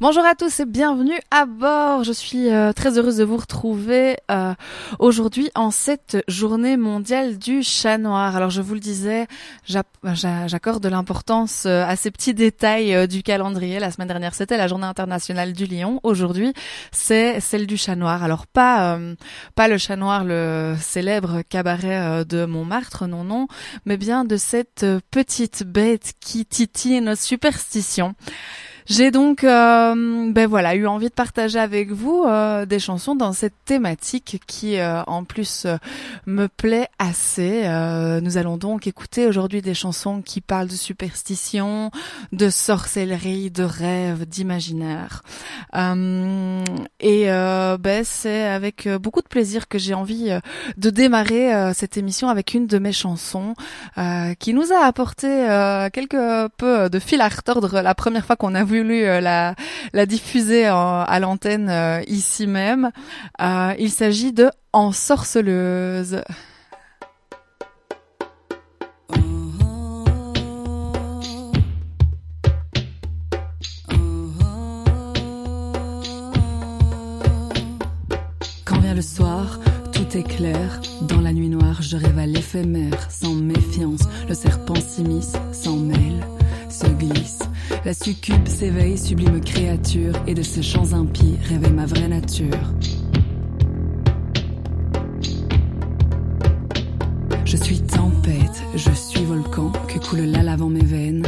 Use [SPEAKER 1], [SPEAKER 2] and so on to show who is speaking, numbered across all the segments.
[SPEAKER 1] Bonjour à tous et bienvenue à bord. Je suis euh, très heureuse de vous retrouver euh, aujourd'hui en cette journée mondiale du chat noir. Alors je vous le disais, j'accorde de l'importance euh, à ces petits détails du calendrier. La semaine dernière c'était la journée internationale du lion. Aujourd'hui c'est celle du chat noir. Alors pas pas le chat noir, le célèbre cabaret de Montmartre, non non, mais bien de cette petite bête qui titille nos superstitions. J'ai donc, euh, ben voilà, eu envie de partager avec vous euh, des chansons dans cette thématique qui, euh, en plus, me plaît assez. nous allons donc écouter aujourd'hui des chansons qui parlent de superstition, de sorcellerie, de rêve, d'imaginaire. et ben c'est avec beaucoup de plaisir que j'ai envie de démarrer cette émission avec une de mes chansons qui nous a apporté quelque peu de fil à retordre la première fois qu'on a voulu euh, la, diffuser à l'antenne euh, ici même. Euh, il s'agit de Ensorceleuse.
[SPEAKER 2] Quand vient le soir, tout est clair. Dans la nuit noire, je rêve à l'éphémère. Sans méfiance, le serpent s'immisce, s'en mêle, la succube s'éveille, sublime créature, et de ces champs impies rêvait ma vraie nature. Je suis tempête, je suis volcan, que coule la lave mes veines.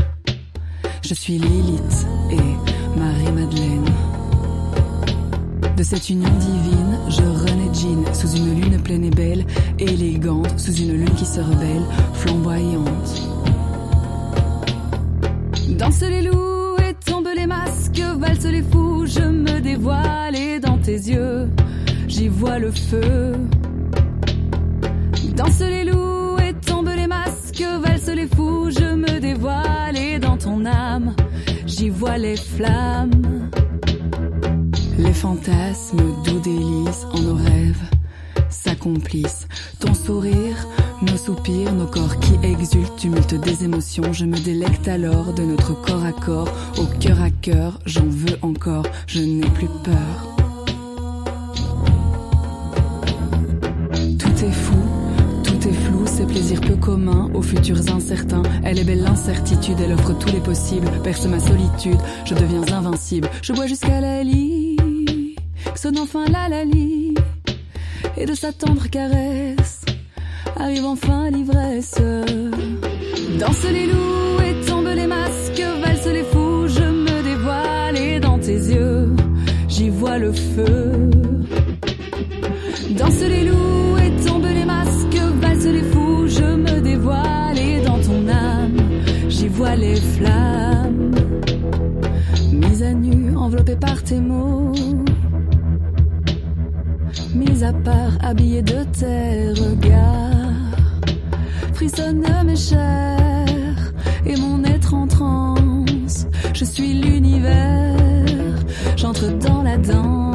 [SPEAKER 2] Je suis Lilith et Marie-Madeleine. De cette union divine, je renais jean sous une lune pleine et belle, élégante, sous une lune qui se rebelle, flamboyante. Danse les loups et tombent les masques, valse les fous, je me dévoile et dans tes yeux, j'y vois le feu. Danse les loups et tombent les masques, valse les fous, je me dévoile et dans ton âme, j'y vois les flammes. Les fantasmes doux délices en nos rêves s'accomplissent. Ton sourire nos soupirs, nos corps qui exultent, tumulte des émotions. Je me délecte alors de notre corps à corps, au cœur à cœur. J'en veux encore, je n'ai plus peur. Tout est fou, tout est flou, ces plaisirs peu communs, aux futurs incertains. Elle est belle l'incertitude, elle offre tous les possibles. Perce ma solitude, je deviens invincible. Je bois jusqu'à la lit, sonne enfin la la lit, et de sa tendre caresse arrive enfin l'ivresse. Danse les loups et tombent les masques, valse les fous, je me dévoile et dans tes yeux, j'y vois le feu. Danse les loups et tombent les masques, valse les fous, je me dévoile et dans ton âme, j'y vois les flammes. Mise à nu, enveloppée par tes mots mis à part, habillée de tes regards frissonne mes chairs et mon être en transe. Je suis l'univers, j'entre dans la danse.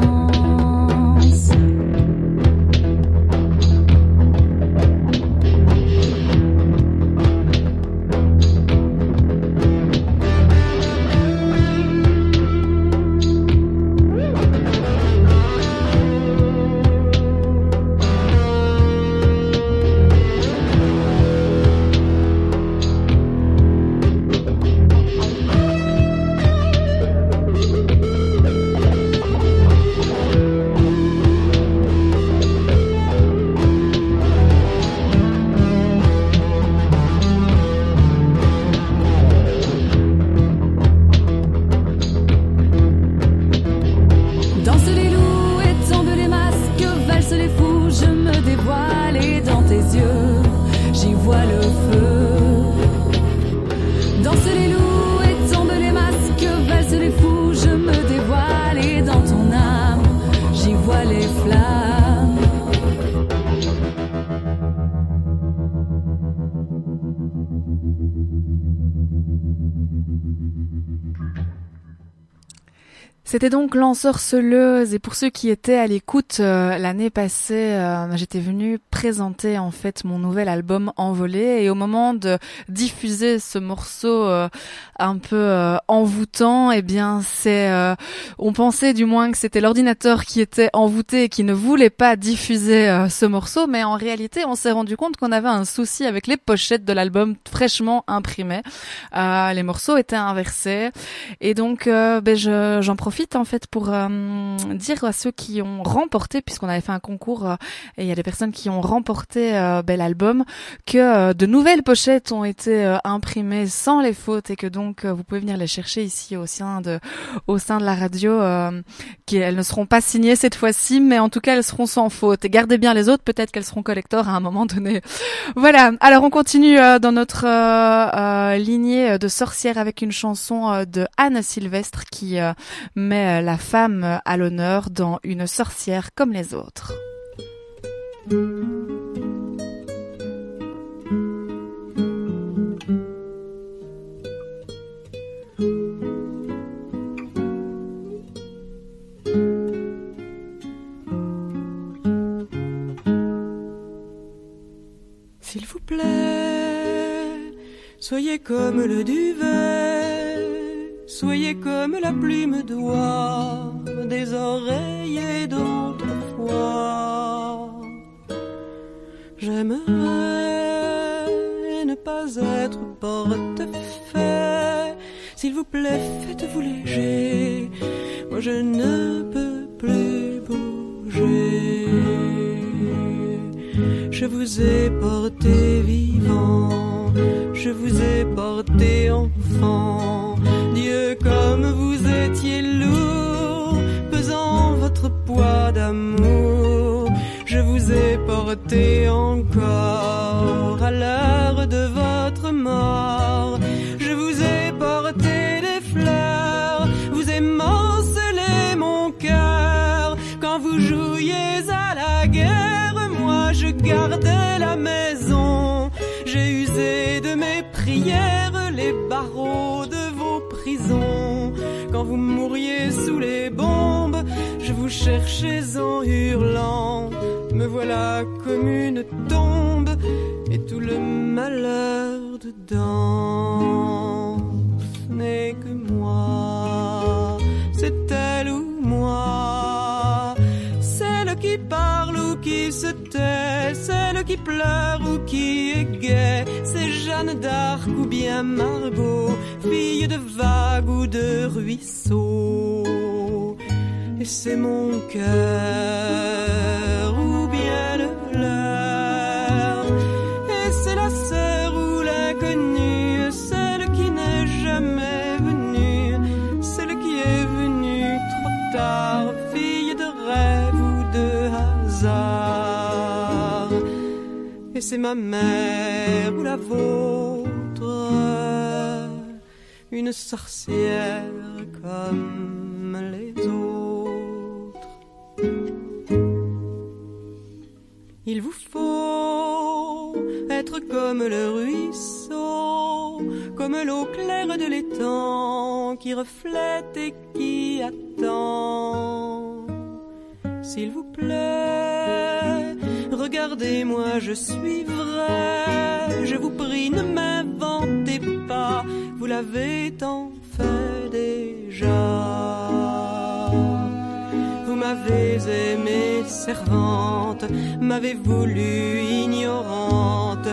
[SPEAKER 1] C'était donc l'ensorceleuse et ceux qui étaient à l'écoute euh, l'année passée, euh, j'étais venue présenter en fait mon nouvel album Envolé. Et au moment de diffuser ce morceau euh, un peu envoûtant, eh bien c'est on pensait du moins que c'était l'ordinateur qui était envoûté et qui ne voulait pas diffuser ce morceau, mais en réalité on s'est rendu compte qu'on avait un souci avec les pochettes de l'album fraîchement imprimées. les morceaux étaient inversés. Et donc ben, j'en profite en fait pour euh, à ceux qui ont remporté, puisqu'on avait fait un concours euh, et il y a des personnes qui ont remporté euh, ben, l'album, que de nouvelles pochettes ont été imprimées sans les fautes et que donc vous pouvez venir les chercher ici au sein de au sein de la radio. qui elles ne seront pas signées cette fois-ci, mais en tout cas elles seront sans faute. Et gardez bien les autres, peut-être qu'elles seront collector à un moment donné. Voilà. Alors on continue dans notre lignée de sorcières avec une chanson de Anne Sylvestre qui met euh, la femme à l'honneur dans Une sorcière comme les autres.
[SPEAKER 3] S'il vous plaît, soyez comme le duvet Soyez comme la plume d'oie des oreillers d'autrefois. J'aimerais ne pas être porte-fait. S'il vous plaît, faites-vous léger. Moi je ne peux plus bouger. Je vous ai porté vivant, je vous ai porté enfant comme vous étiez lourd, poids d'amour. Je vous ai porté encore à l'heure de votre mort. Je vous ai porté des fleurs, vous émancelez mon cœur. Quand vous jouiez à la guerre, moi je gardais la maison. J'ai usé de mes prières les barreaux de quand vous mouriez sous les cherchais en hurlant. Me voilà comme une tombe et tout le malheur dedans. Ce n'est que moi, c'est elle ou moi. Celle qui parle ou qui se tait, celle qui pleure ou qui est gaie. C'est Jeanne d'Arc ou bien Margot fille de vagues ou de ruisseaux. C'est mon cœur ou bien le leur. Et c'est la sœur ou l'inconnue, celle qui n'est jamais venue, celle qui est venue trop tard, fille de rêve ou de hasard. Et c'est ma mère ou la vôtre une sorcière comme Il vous faut être comme le ruisseau, comme l'eau claire de l'étang qui reflète et qui attend. S'il vous plaît, regardez-moi, je suis vrai, je vous prie, ne m'inventez pas vous l'avez tant fait déjà. M'avez aimé servante, m'avez voulu ignorante,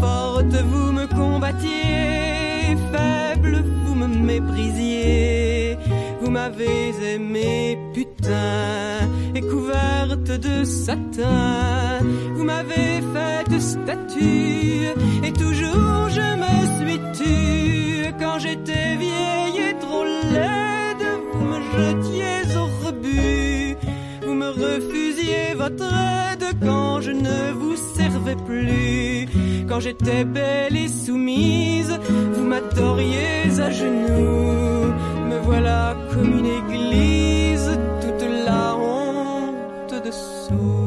[SPEAKER 3] forte vous me combattiez, faible vous me méprisiez. Vous m'avez aimé putain et couverte de satin. Vous m'avez fait statue et toujours je me suis tue. Quand j'étais vieille et trop laide, vous me jetiez au rebut. Refusiez votre aide quand je ne vous servais plus. Quand j'étais belle et soumise, vous m'adoriez à genoux. Me voilà comme une église, toute la honte dessous.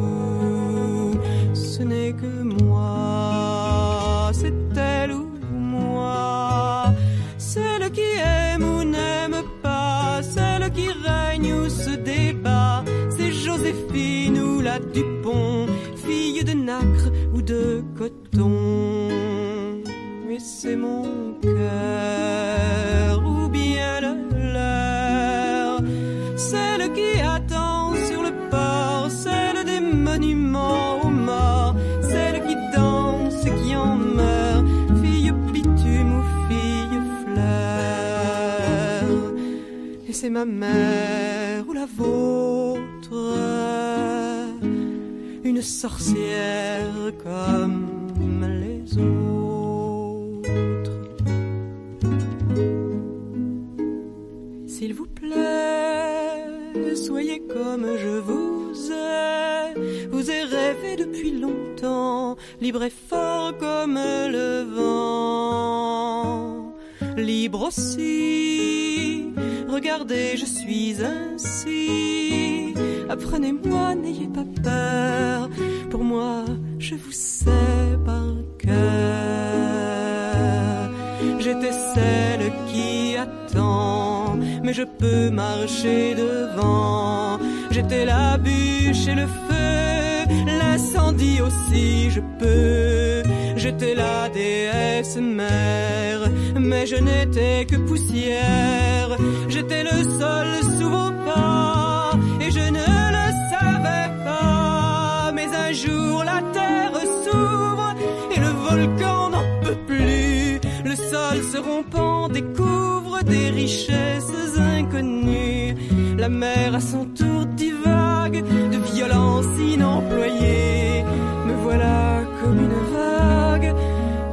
[SPEAKER 3] C'est mon cœur ou bien le leur, celle qui attend sur le port, celle des monuments aux morts, celle qui danse, qui en meurt, fille bitume ou fille fleur. Et c'est ma mère ou la vôtre, une sorcière comme libre et fort comme le vent, libre aussi. Regardez, je suis ainsi. Apprenez-moi, n'ayez pas peur. Pour moi, je vous sais par cœur. J'étais celle qui attend, mais je peux marcher devant. J'étais la bûche et le feu, l'incendie aussi, je peux. J'étais la déesse mère, mais je n'étais que poussière. J'étais le sol sous vos pas, et je ne le savais pas. Mais un jour la terre s'ouvre, et le volcan n'en peut plus. Le sol se rompant découvre des richesses inconnues. La mer à son tour divague de violence inemployée. Voilà comme une vague,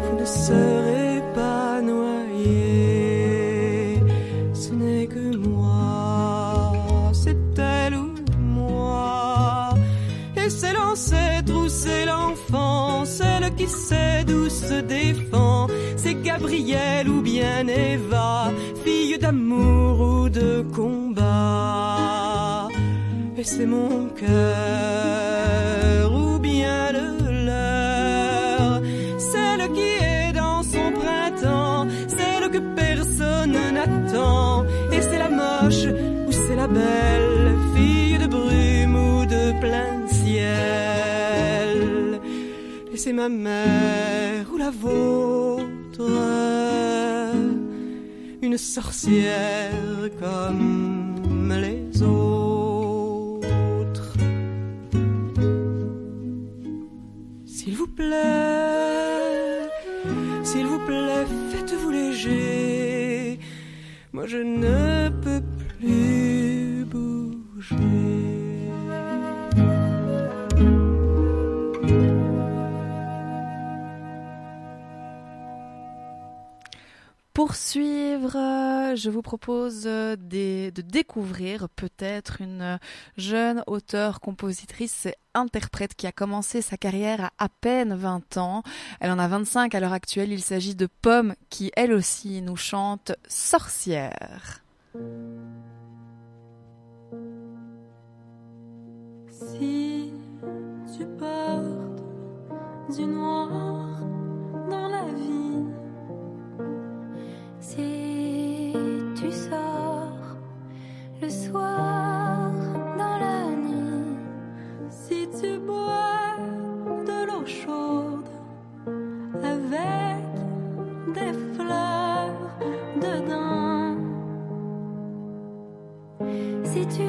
[SPEAKER 3] vous ne serez pas noyé. Ce n'est que moi, c'est elle ou moi. Et c'est l'ancêtre ou c'est l'enfant, celle qui sait d'où se défend. C'est Gabrielle ou bien Eva, fille d'amour ou de combat. Et c'est mon cœur la belle, fille de brume ou de plein ciel. Et ma mère ou la vôtre, une sorcière comme les autres. S'il vous plaît, s'il vous plaît, faites-vous léger. Moi je ne
[SPEAKER 1] Pour suivre, euh, je vous propose euh, de découvrir peut-être une euh, jeune auteure, compositrice et interprète qui a commencé sa carrière à à peine 20 ans. Elle en a 25 à l'heure actuelle. Il s'agit de Pomme qui, elle aussi, nous chante Sorcière.
[SPEAKER 4] Si tu du noir le soir dans la nuit, si tu bois de l'eau chaude avec des fleurs dedans. Si tu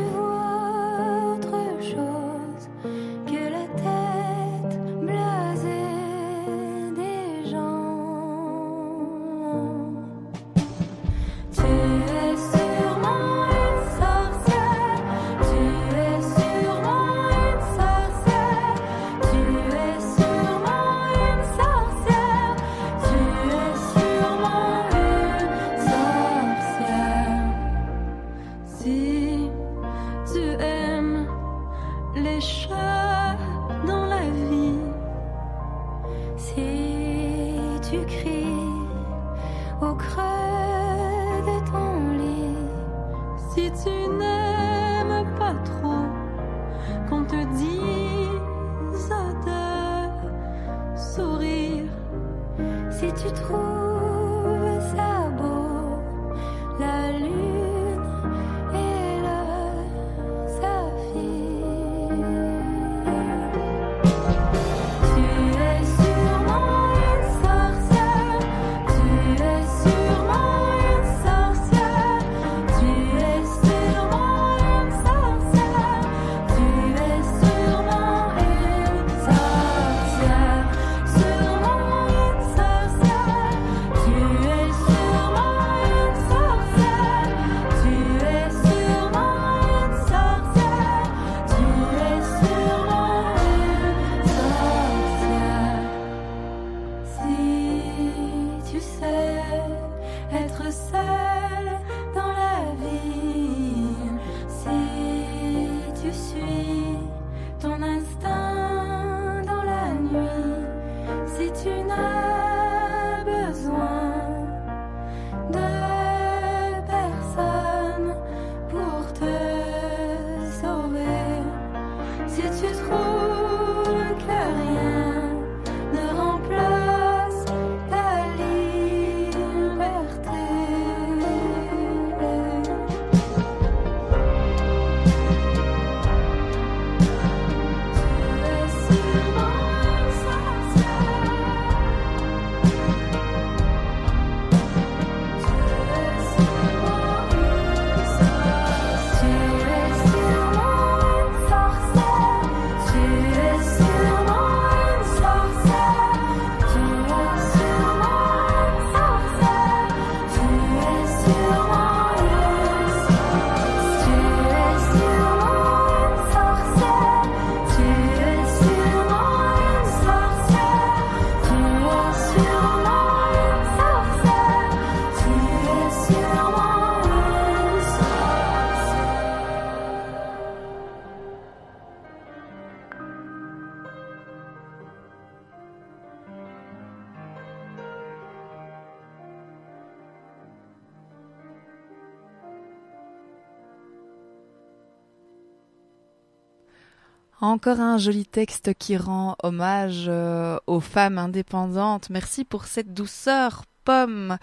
[SPEAKER 4] Encore un joli texte qui rend hommage euh, aux femmes indépendantes. Merci pour cette douceur, pomme.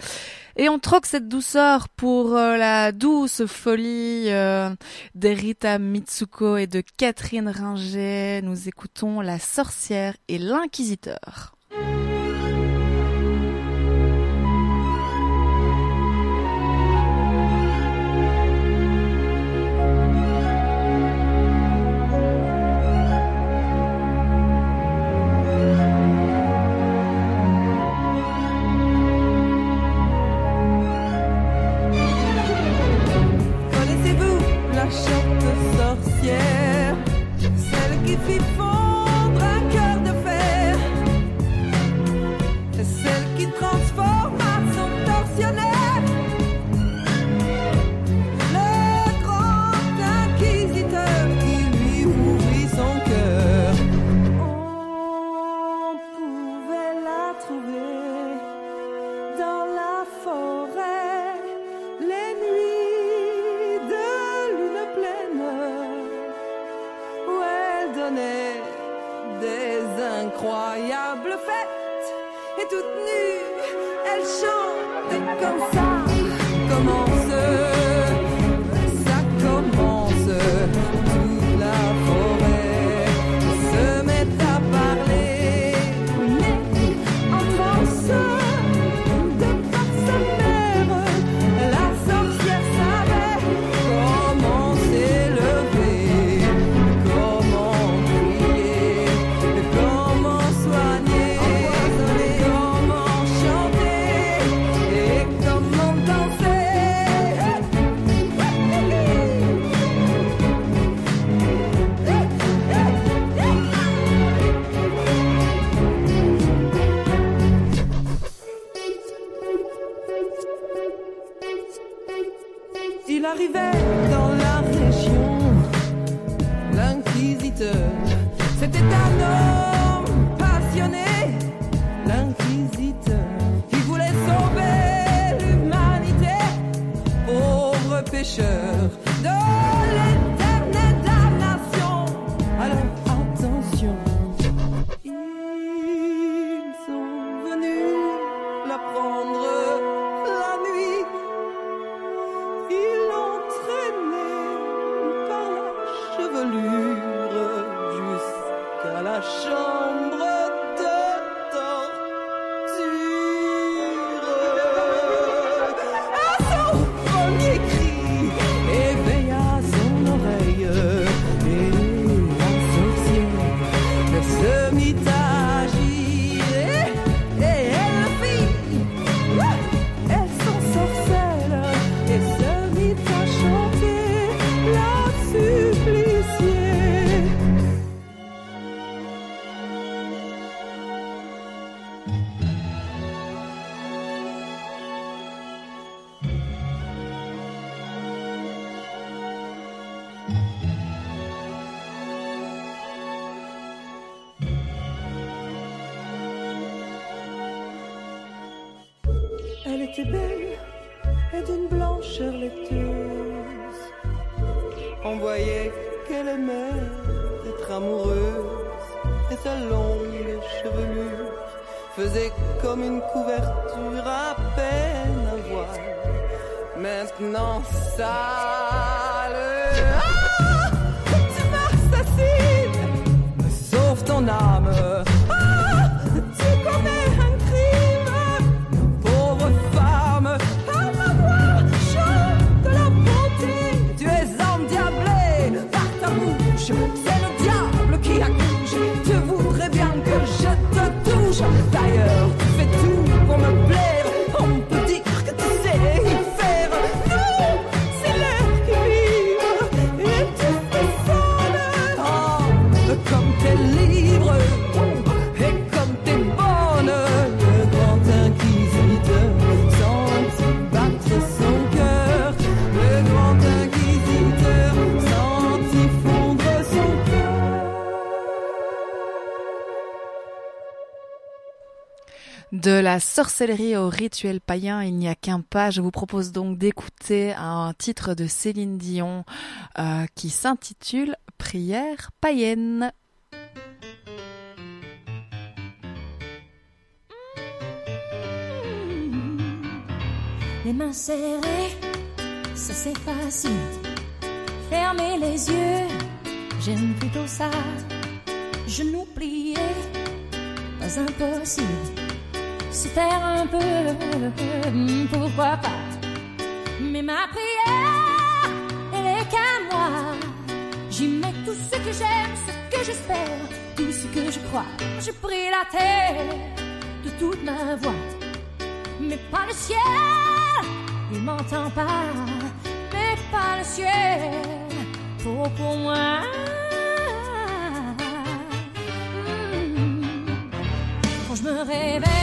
[SPEAKER 4] Et on troque cette douceur pour euh, la douce folie euh, d'Erita Mitsuko et de Catherine Ringer. Nous écoutons La sorcière et l'inquisiteur. Russian. toute nue, elle chante comme ça. était belle et
[SPEAKER 3] d'une blancheur laiteuse. On voyait qu'elle aimait être amoureuse et sa longue chevelure faisait comme une couverture à peine à voir. Maintenant sale. Ah tu m'assassines, sauve ton âme. desire.
[SPEAKER 1] De la sorcellerie au rituel païen, il n'y a qu'un pas. Je vous propose donc d'écouter un titre de Céline Dion euh, qui s'intitule Prière païenne.
[SPEAKER 4] Les mains serrées, ça c'est facile. Fermer les yeux, j'aime plutôt ça. Je n'oubliais pas impossible se faire un peu, pourquoi pas. Mais ma prière, elle est qu'à moi. J'y mets tout ce que j'aime, ce que j'espère, tout ce que je crois. Je prie la terre de toute ma voix, mais pas le ciel, il m'entend pas, mais pas le ciel, pour pour moi. Quand je me réveille,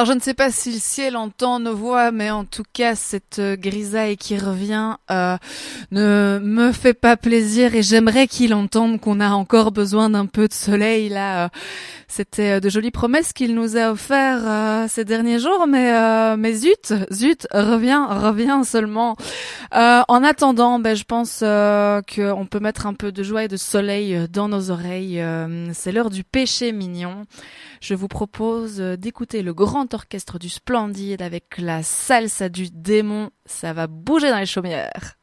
[SPEAKER 1] Alors je ne sais pas si le ciel entend nos voix, mais en tout cas cette euh, grisaille qui revient euh, ne me fait pas plaisir et j'aimerais qu'il entende qu'on a encore besoin d'un peu de soleil là. Euh, c'était euh, de jolies promesses qu'il nous a offert euh, ces derniers jours, mais euh, mais zut, zut, reviens, reviens seulement. en attendant, ben je pense qu'on peut mettre un peu de joie et de soleil dans nos oreilles. C'est l'heure du péché mignon. Je vous propose d'écouter le grand orchestre du Splendide avec la salsa du démon. Ça va bouger dans les chaumières.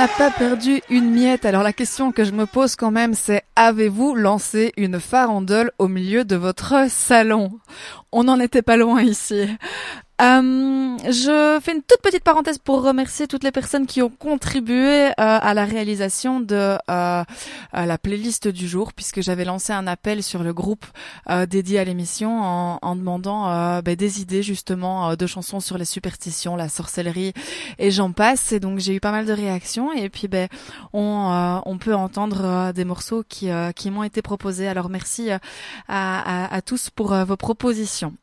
[SPEAKER 1] N'a pas perdu une miette. Alors la question que je me pose quand même, c'est avez-vous lancé une farandole au milieu de votre salon? On n'en était pas loin ici. Euh, je fais une toute petite parenthèse pour remercier toutes les personnes qui ont contribué euh, à la réalisation de euh, la playlist du jour, puisque j'avais lancé un appel sur le groupe dédié à l'émission en, demandant ben, des idées justement de chansons sur les superstitions, la sorcellerie et j'en passe. Et donc j'ai eu pas mal de réactions et puis ben on, peut entendre des morceaux qui, m'ont été proposés. Alors merci à tous pour vos propositions.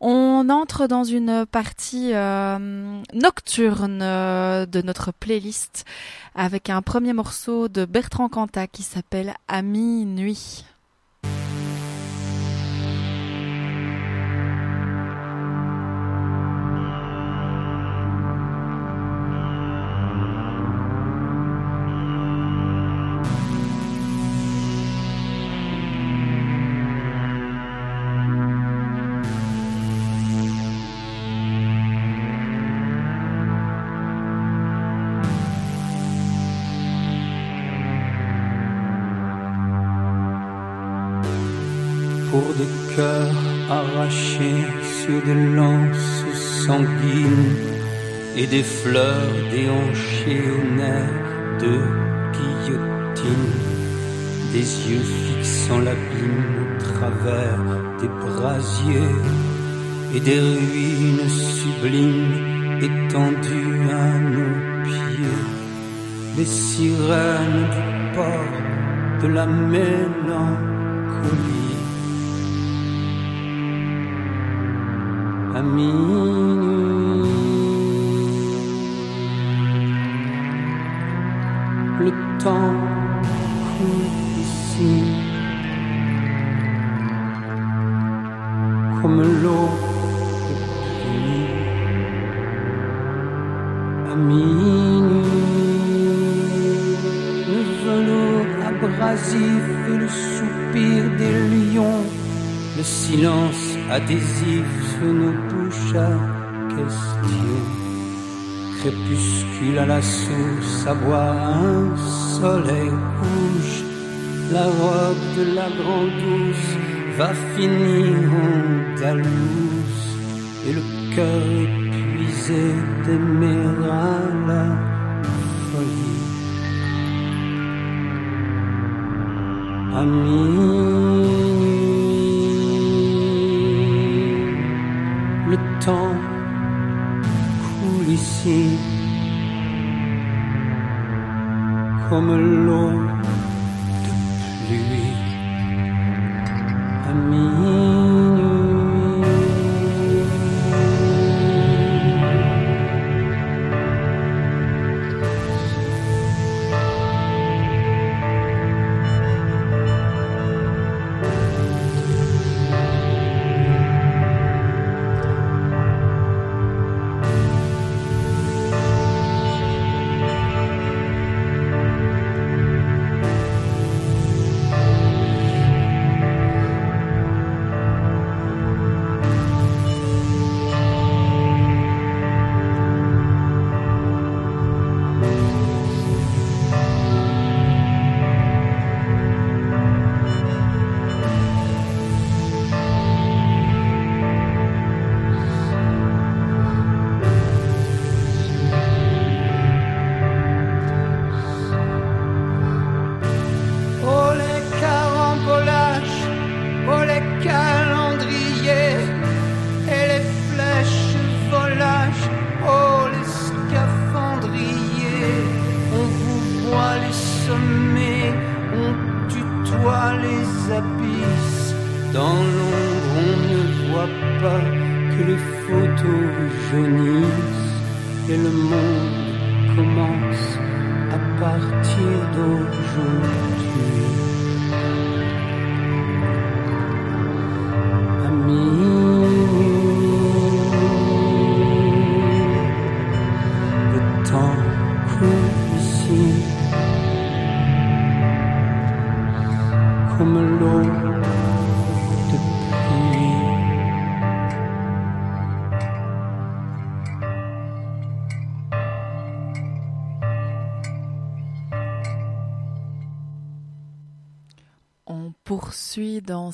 [SPEAKER 1] On entre dans une partie euh, nocturne euh, de notre playlist avec un premier morceau de Bertrand Cantat qui s'appelle Ami Nuit.
[SPEAKER 5] Des fleurs déhanchées au nerf de guillotine, des yeux fixant l'abîme au travers des brasiers et des ruines sublimes étendues à nos pieds, les sirènes du port de la mélancolie à minuit. Temps coule ici comme l'eau de à minuit. Le velours abrasif et le soupir des lions, le silence adhésif sur nos bouches à question. Crépuscule à la source, à soleil rouge. La robe de la grande douce va finir en dalouse et le cœur épuisé à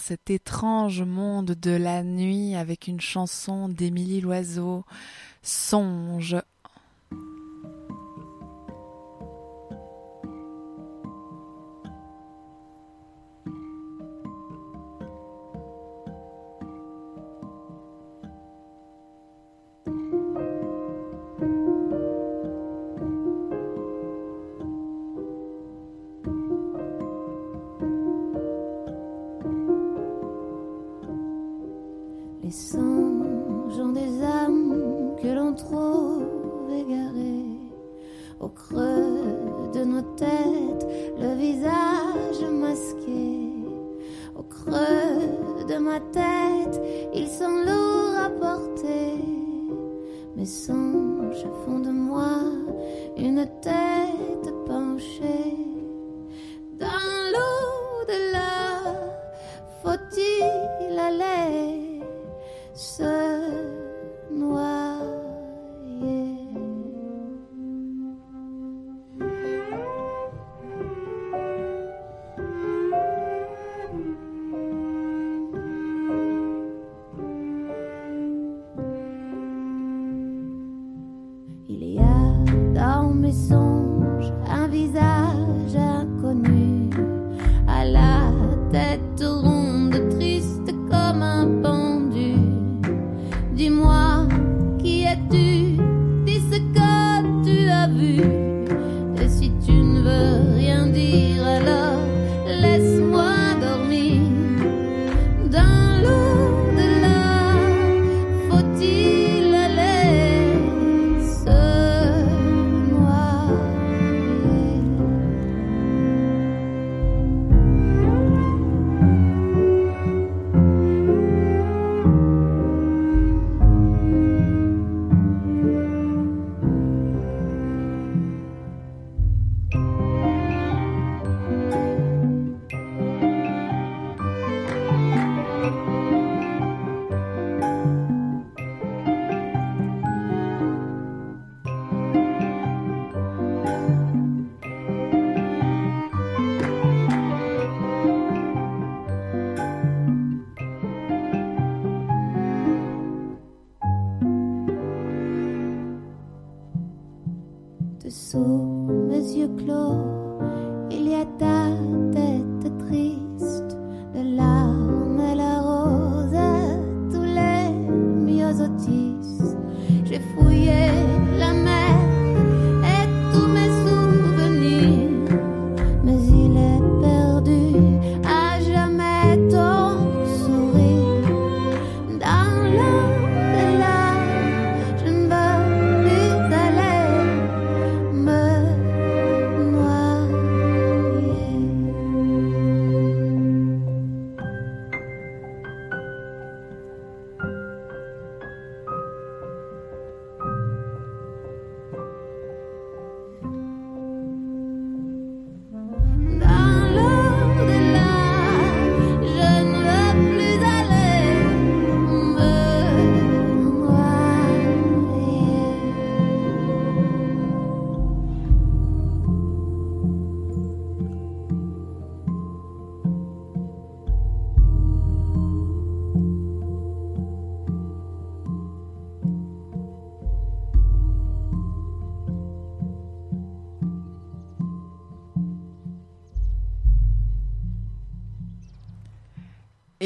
[SPEAKER 1] cet étrange monde de la nuit avec une chanson d'Émilie Loiseau, Songe.
[SPEAKER 6] Les songes ont des âmes que l'on trouve égarées au creux de nos têtes, le visage masqué. Au creux de ma tête, ils sont lourds à porter. Mes songes font de moi une tête penchée. Dans l'au-delà, faut-il aller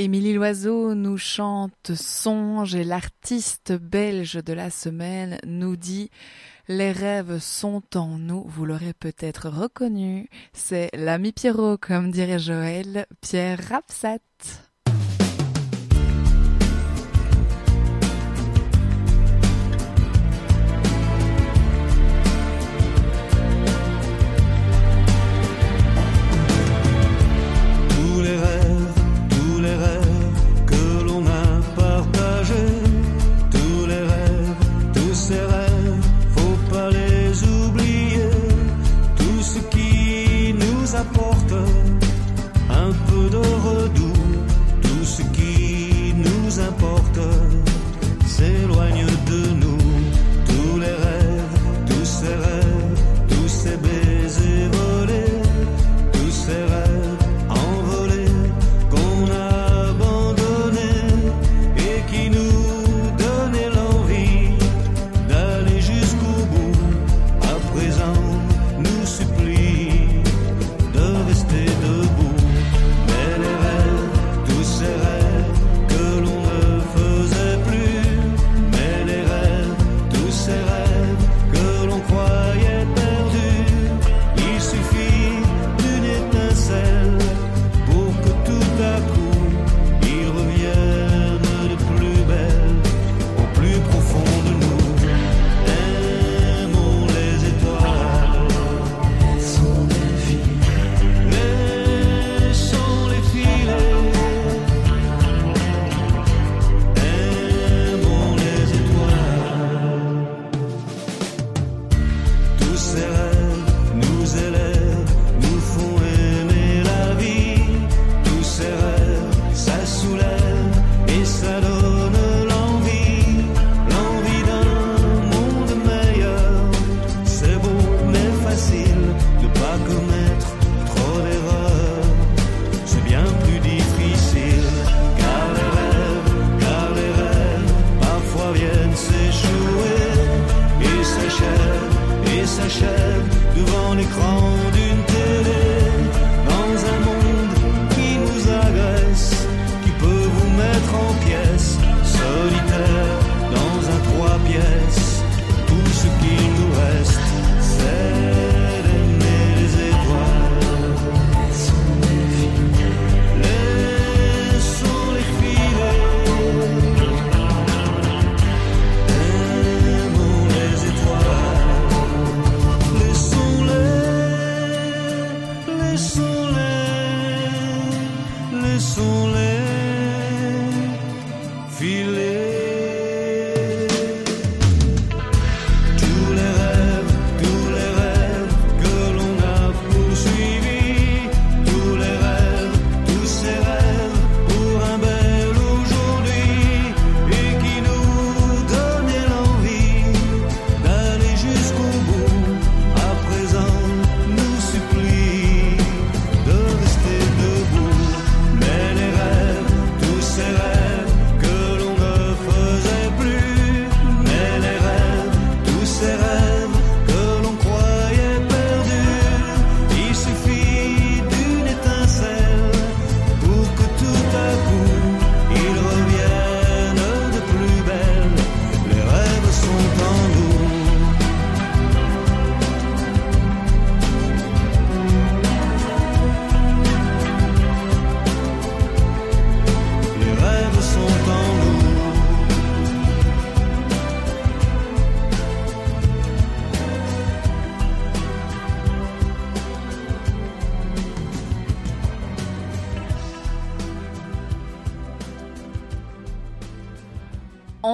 [SPEAKER 1] Émilie Loiseau nous chante Songe et l'artiste belge de la semaine nous dit Les rêves sont en nous, vous l'aurez peut-être reconnu, c'est l'ami Pierrot comme dirait Joël, Pierre Rapsat.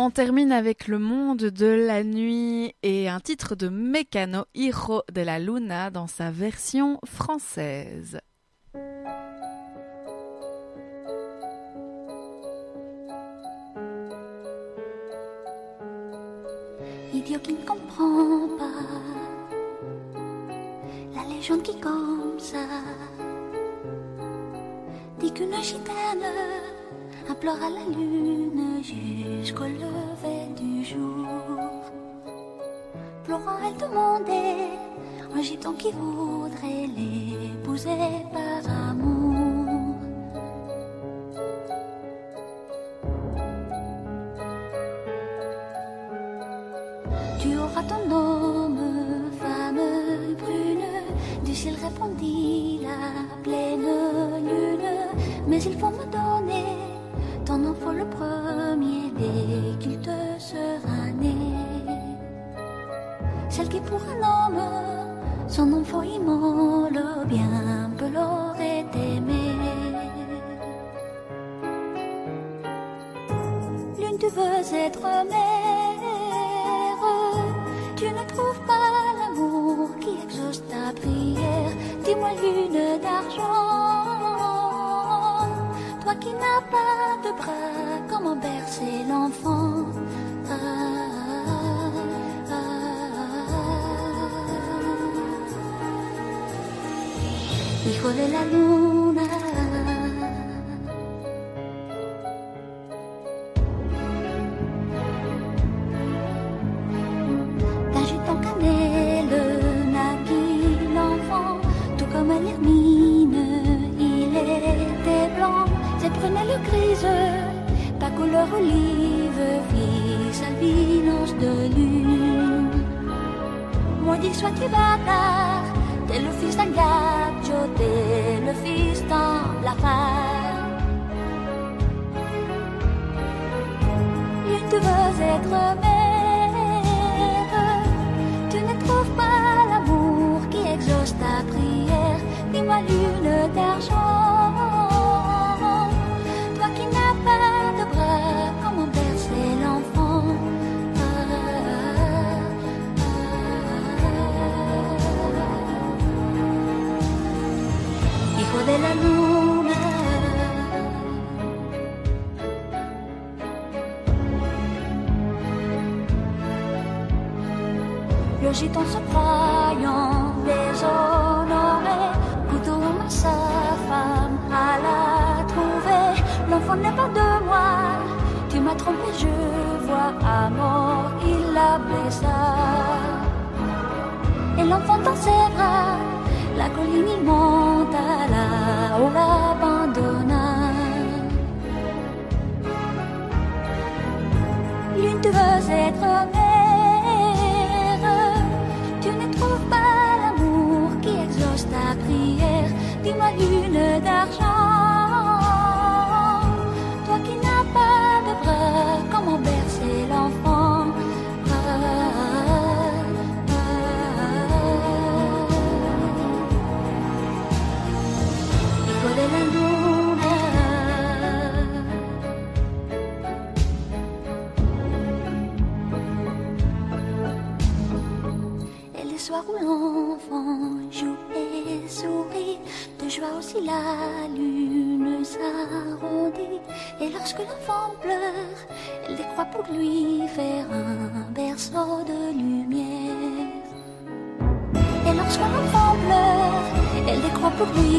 [SPEAKER 1] On termine avec le monde de la nuit et un titre de Mecano Hijo de la Luna dans sa version française.
[SPEAKER 4] Idiot qui ne comprend pas la légende qui comme ça dit qu'une gitane implore à la lune jusqu'au lever du jour. Pleurant, elle demandait un gitan qui voudrait l'épouser par amour. Tu auras ton homme, femme brune. Du ciel répondit la pleine lune. Mais il faut me donner le premier dès qu'il te sera né. Celle qui pour un homme, son enfant immole, bien peu l'aurait aimé. L'une tu veux être mère, tu ne trouves pas l'amour qui exauce ta prière. Dis-moi lune d'argent, qui n'as pas de bras, comment bercer l'enfant Ah, ah, ah. Hijo de la luna. De.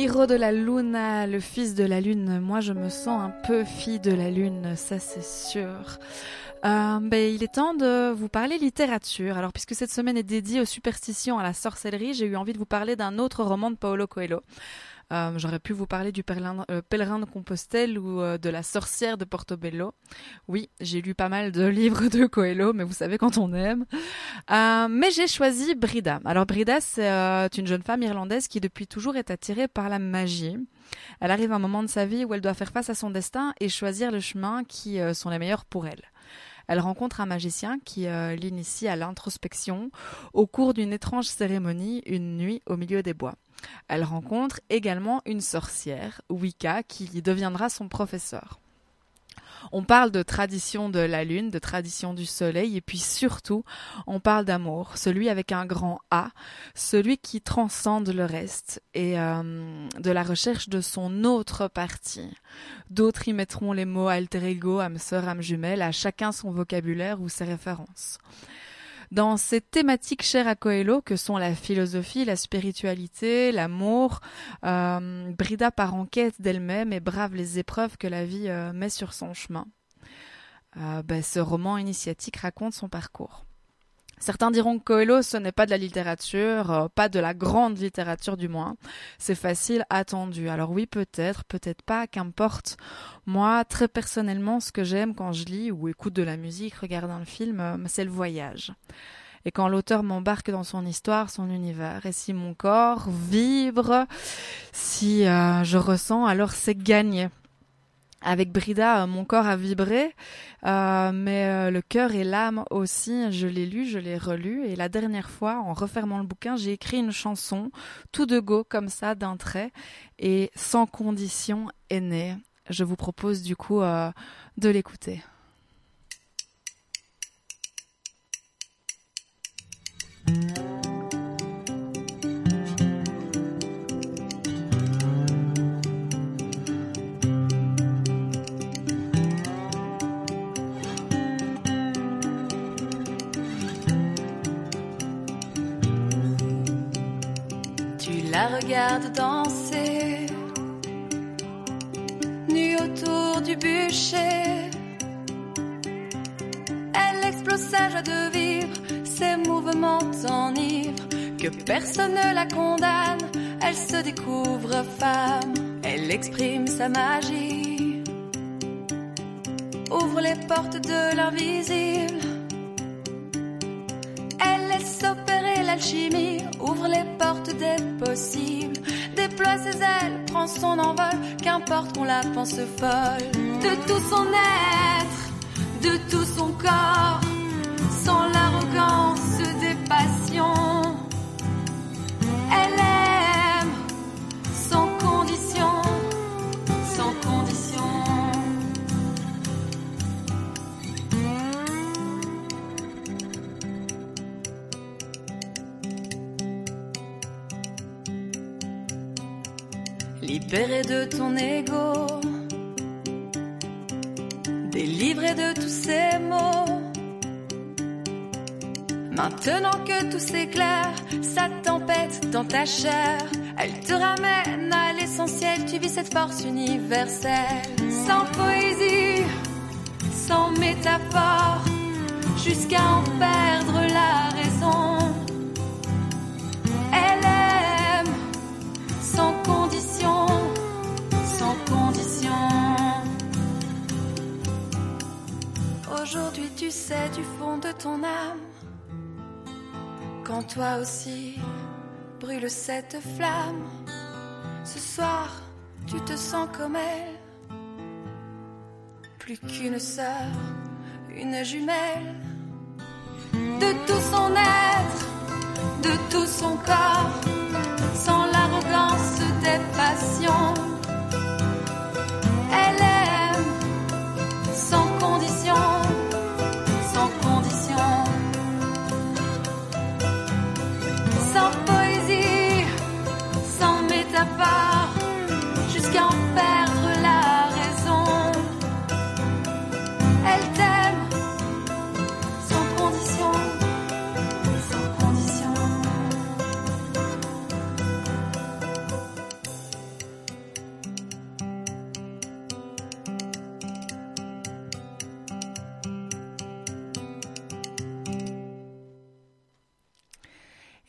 [SPEAKER 1] Hiro de la Luna, le fils de la lune. Moi, je me sens un peu fille de la lune, ça c'est sûr. Euh, ben, il est temps de vous parler littérature. Alors, puisque cette semaine est dédiée aux superstitions, à la sorcellerie, j'ai eu envie de vous parler d'un autre roman de Paolo Coelho. Euh, J'aurais pu vous parler du pèlerin, euh, pèlerin de Compostelle ou de la sorcière de Portobello. Oui, j'ai lu pas mal de livres de Coelho, mais vous savez quand on aime. Mais j'ai choisi Brida. Alors Brida, c'est une jeune femme irlandaise qui depuis toujours est attirée par la magie. Elle arrive à un moment de sa vie où elle doit faire face à son destin et choisir le chemin qui sont les meilleurs pour elle. Elle rencontre un magicien qui euh, l'initie à l'introspection au cours d'une étrange cérémonie une nuit au milieu des bois. Elle rencontre également une sorcière, Wicca, qui deviendra son professeur. On parle de tradition de la lune, de tradition du soleil, et puis surtout, on parle d'amour, celui avec un grand A, celui qui transcende le reste, et euh, de la recherche de son autre partie. D'autres y mettront les mots alter ego, âme sœur, âme jumelle, à chacun son vocabulaire ou ses références. Dans ces thématiques chères à Coelho, que sont la philosophie, la spiritualité, l'amour, euh, Brida part en quête d'elle-même et brave les épreuves que la vie euh, met sur son chemin. Euh, ben, ce roman initiatique raconte son parcours. Certains diront que Coelho, ce n'est pas de la littérature, euh, pas de la grande littérature du moins. C'est facile, attendu. Alors oui, peut-être, peut-être pas, qu'importe. Moi, très personnellement, ce que j'aime quand je lis ou écoute de la musique, regarde un film, euh, c'est le voyage. Et quand l'auteur m'embarque dans son histoire, son univers, et si mon corps vibre, si euh, je ressens, alors c'est gagné. Avec Brida, euh, mon corps a vibré, euh, mais euh, le cœur et l'âme aussi. Je l'ai lu, je l'ai relu, et la dernière fois, en refermant le bouquin, j'ai écrit une chanson, tout de go, comme ça, d'un trait, et sans condition est née. Je vous propose du coup de l'écouter.
[SPEAKER 2] La regardes danser, nue autour du bûcher. Elle explose sa joie de vivre, ses mouvements enivrent, que personne ne la condamne. Elle se découvre femme, elle exprime sa magie, ouvre les portes de l'invisible. Elle laisse opérer l'alchimie, ouvre les son envol, qu'importe qu'on la pense folle. De tout son être, de tout son corps, sans l'arrogance s'éclaire, sa tempête dans ta chair, elle te ramène à l'essentiel. Tu vis cette force universelle, sans poésie, sans métaphore jusqu'à en perdre la raison. Elle aime sans condition, sans condition. Aujourd'hui tu sais du fond de ton âme, quand toi aussi brûle cette flamme, ce soir tu te sens comme elle, plus qu'une sœur, une jumelle, de tout son être, de tout son corps, sans l'arrogance des passions. Jusqu'à en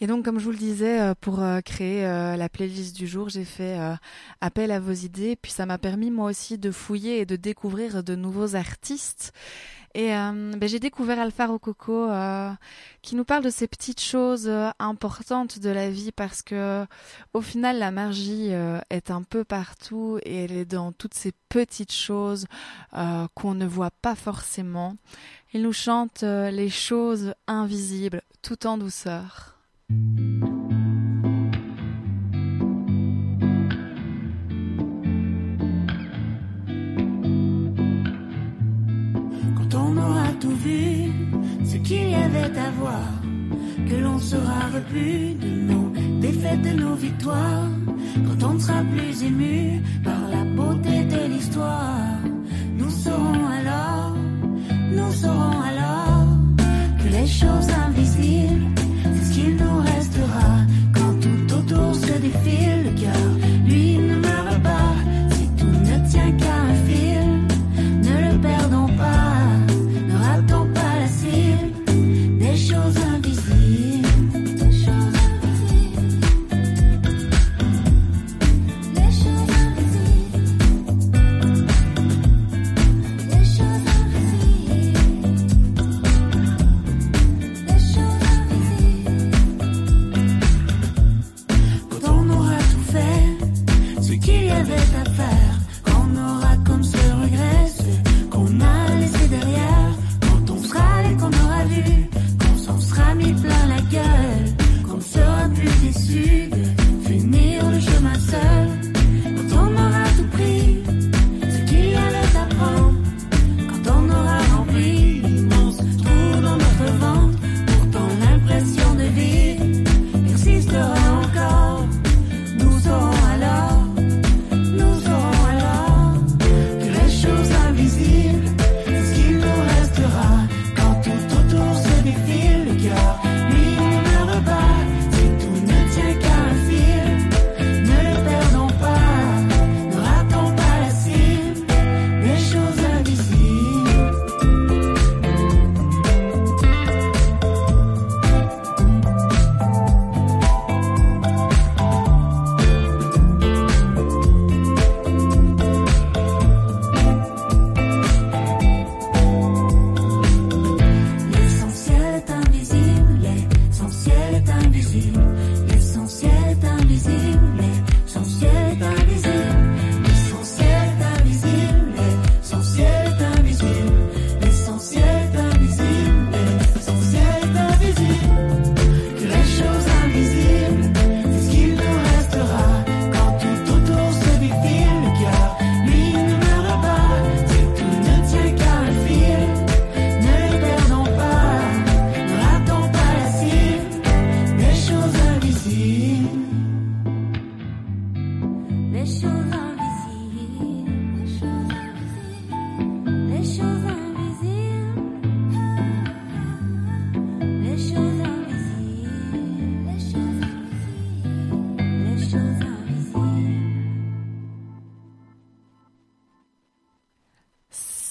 [SPEAKER 1] Et donc, comme je vous le disais, euh, pour euh, créer euh, la playlist du jour, j'ai fait appel à vos idées. Puis ça m'a permis moi aussi de fouiller et de découvrir de nouveaux artistes. Et ben, j'ai découvert Alpha euh, qui nous parle de ces petites choses importantes de la vie parce que au final la magie est un peu partout et elle est dans toutes ces petites choses qu'on ne voit pas forcément. Il nous chante les choses invisibles tout en douceur.
[SPEAKER 4] Quand on aura tout vu, ce qu'il y avait à voir, que l'on sera repu de nos défaites, de nos victoires, quand on sera plus ému par la beauté de l'histoire, nous saurons alors, nous saurons alors que les choses invisibles, autour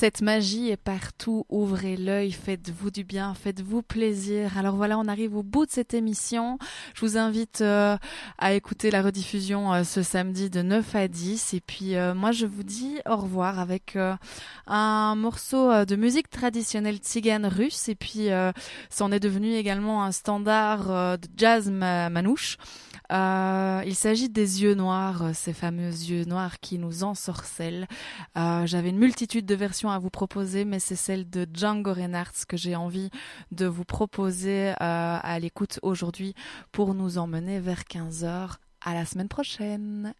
[SPEAKER 1] Cette magie est partout, ouvrez l'œil, faites-vous du bien, faites-vous plaisir. Alors voilà, on arrive au bout de cette émission. Je vous invite euh, à écouter la rediffusion euh, ce samedi de 9 à 10. Et puis euh, moi, je vous dis au revoir avec un morceau de musique traditionnelle tzigane russe. Et puis, ça en est devenu également un standard de jazz manouche. Euh, il s'agit des yeux noirs, euh, ces fameux yeux noirs qui nous ensorcellent. Euh, J'avais une multitude de versions à vous proposer, mais c'est celle de Django Reinhardt que j'ai envie de vous proposer à l'écoute aujourd'hui pour nous emmener vers 15h. À la semaine prochaine.